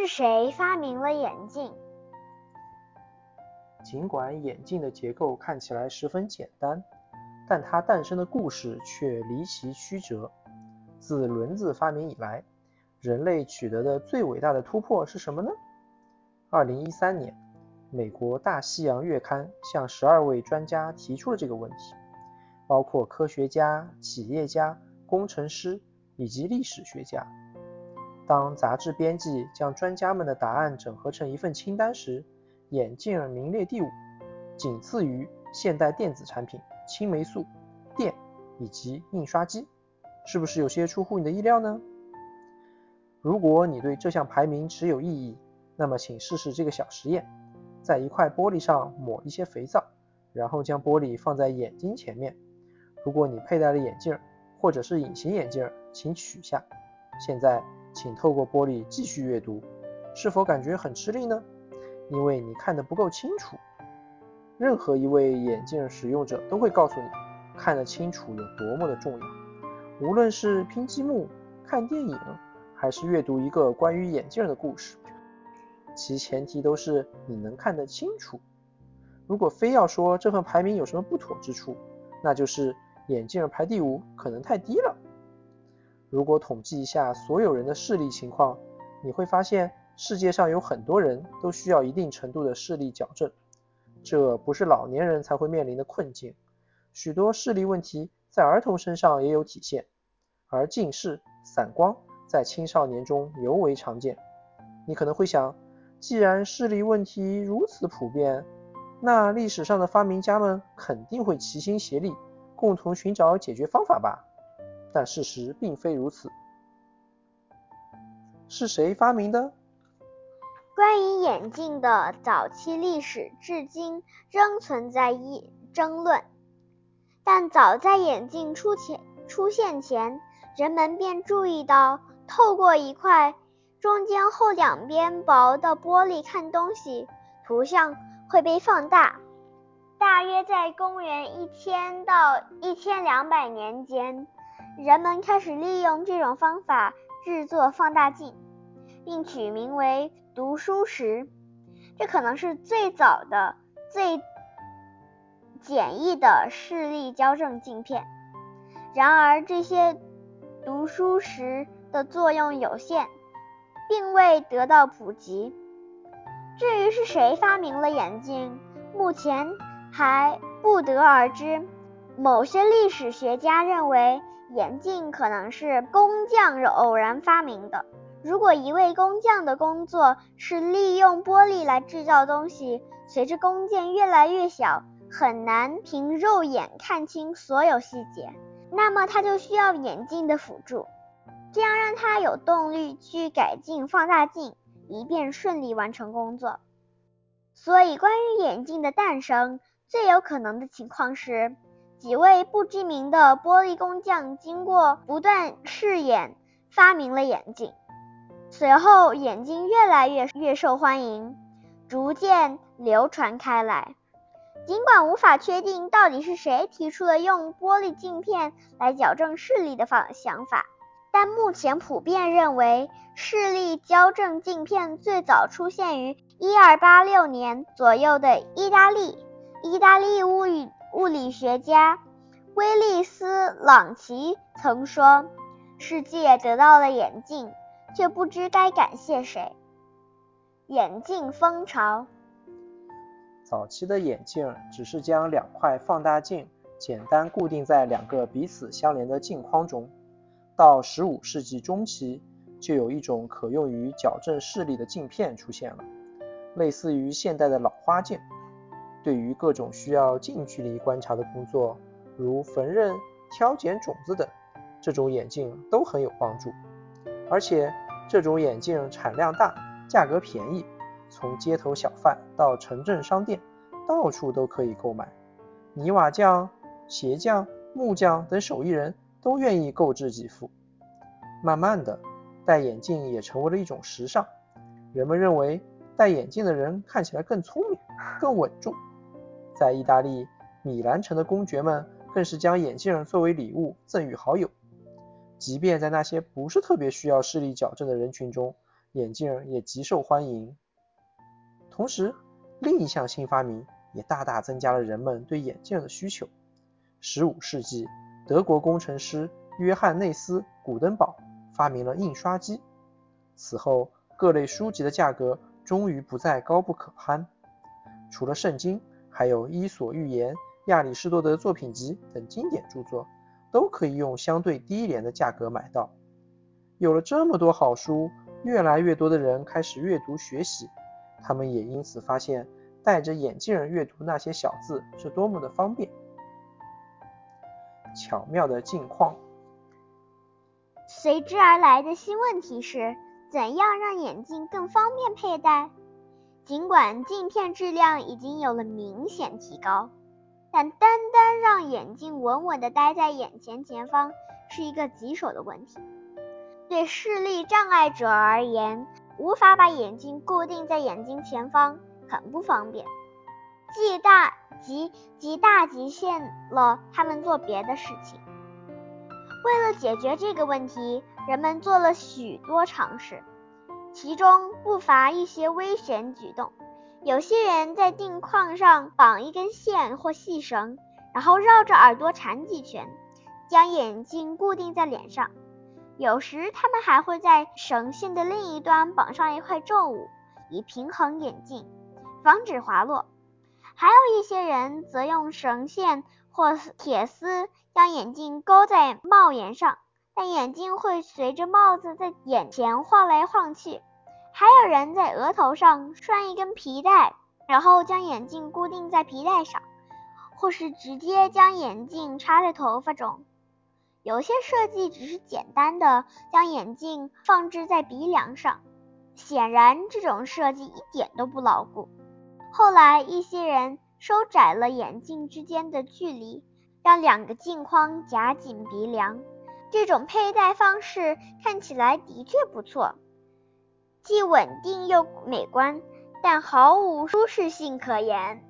是谁发明了眼镜？尽管眼镜的结构看起来十分简单，但它诞生的故事却离奇曲折。自轮子发明以来，人类取得的最伟大的突破是什么呢？二零一三年，美国《大西洋月刊》向十二位专家提出了这个问题，包括科学家、企业家、工程师以及历史学家。当杂志编辑将专家们的答案整合成一份清单时，眼镜名列第五，仅次于现代电子产品、青霉素、电以及印刷机。是不是有些出乎你的意料呢？如果你对这项排名持有异议，那么请试试这个小实验：在一块玻璃上抹一些肥皂，然后将玻璃放在眼睛前面。如果你佩戴了眼镜或者是隐形眼镜，请取下。现在。请透过玻璃继续阅读，是否感觉很吃力呢？因为你看得不够清楚。任何一位眼镜使用者都会告诉你，看得清楚有多么的重要。无论是拼积木、看电影，还是阅读一个关于眼镜的故事，其前提都是你能看得清楚。如果非要说这份排名有什么不妥之处，那就是眼镜排第五可能太低了。如果统计一下所有人的视力情况，你会发现世界上有很多人都需要一定程度的视力矫正。这不是老年人才会面临的困境，许多视力问题在儿童身上也有体现，而近视、散光在青少年中尤为常见。你可能会想，既然视力问题如此普遍，那历史上的发明家们肯定会齐心协力，共同寻找解决方法吧？但事实并非如此。是谁发明的？关于眼镜的早期历史，至今仍存在一争论。但早在眼镜出前出现前，人们便注意到，透过一块中间厚、两边薄的玻璃看东西，图像会被放大。大约在公元一千到一千两百年间。人们开始利用这种方法制作放大镜，并取名为“读书石”。这可能是最早的、最简易的视力矫正镜片。然而，这些读书石的作用有限，并未得到普及。至于是谁发明了眼镜，目前还不得而知。某些历史学家认为。眼镜可能是工匠偶然发明的。如果一位工匠的工作是利用玻璃来制造东西，随着工件越来越小，很难凭肉眼看清所有细节，那么他就需要眼镜的辅助，这样让他有动力去改进放大镜，以便顺利完成工作。所以，关于眼镜的诞生，最有可能的情况是。几位不知名的玻璃工匠经过不断试验，发明了眼镜。随后，眼镜越来越越受欢迎，逐渐流传开来。尽管无法确定到底是谁提出了用玻璃镜片来矫正视力的方想法，但目前普遍认为，视力矫正镜片最早出现于1286年左右的意大利。意大利物语。学家威利斯·朗奇曾说：“世界得到了眼镜，却不知该感谢谁。”眼镜风潮。早期的眼镜只是将两块放大镜简单固定在两个彼此相连的镜框中。到15世纪中期，就有一种可用于矫正视力的镜片出现了，类似于现代的老花镜。对于各种需要近距离观察的工作，如缝纫、挑拣种子等，这种眼镜都很有帮助。而且这种眼镜产量大，价格便宜，从街头小贩到城镇商店，到处都可以购买。泥瓦匠、鞋匠、木匠等手艺人都愿意购置几副。慢慢的，戴眼镜也成为了一种时尚。人们认为戴眼镜的人看起来更聪明、更稳重。在意大利米兰城的公爵们更是将眼镜作为礼物赠予好友，即便在那些不是特别需要视力矫正的人群中，眼镜也极受欢迎。同时，另一项新发明也大大增加了人们对眼镜的需求。15世纪，德国工程师约翰内斯·古登堡发明了印刷机。此后，各类书籍的价格终于不再高不可攀。除了圣经，还有《伊索寓言》、亚里士多德作品集等经典著作，都可以用相对低廉的价格买到。有了这么多好书，越来越多的人开始阅读学习，他们也因此发现戴着眼镜阅读那些小字是多么的方便。巧妙的镜框，随之而来的新问题是：怎样让眼镜更方便佩戴？尽管镜片质量已经有了明显提高，但单单让眼镜稳稳地待在眼前前方是一个棘手的问题。对视力障碍者而言，无法把眼镜固定在眼睛前方很不方便，既大极极大极限了他们做别的事情。为了解决这个问题，人们做了许多尝试。其中不乏一些危险举动。有些人在镜框上绑一根线或细绳，然后绕着耳朵缠几圈，将眼镜固定在脸上。有时他们还会在绳线的另一端绑上一块重物，以平衡眼镜，防止滑落。还有一些人则用绳线或铁丝将眼镜勾在帽檐上，但眼镜会随着帽子在眼前晃来晃去。还有人在额头上拴一根皮带，然后将眼镜固定在皮带上，或是直接将眼镜插在头发中。有些设计只是简单的将眼镜放置在鼻梁上，显然这种设计一点都不牢固。后来，一些人收窄了眼镜之间的距离，让两个镜框夹紧鼻梁。这种佩戴方式看起来的确不错。既稳定又美观，但毫无舒适性可言。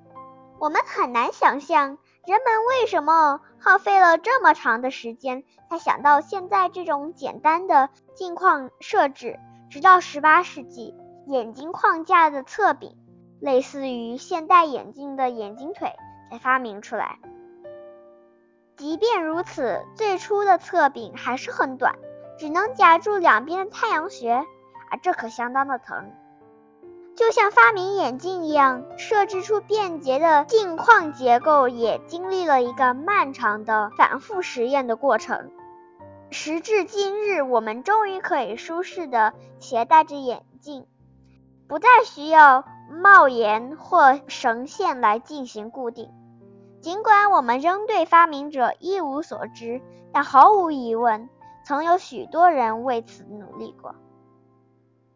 我们很难想象人们为什么耗费了这么长的时间才想到现在这种简单的镜框设置。直到18世纪，眼睛框架的侧柄，类似于现代眼镜的眼镜腿，才发明出来。即便如此，最初的侧柄还是很短，只能夹住两边的太阳穴。这可相当的疼，就像发明眼镜一样，设置出便捷的镜框结构也经历了一个漫长的反复实验的过程。时至今日，我们终于可以舒适的携带着眼镜，不再需要帽檐或绳线来进行固定。尽管我们仍对发明者一无所知，但毫无疑问，曾有许多人为此努力过。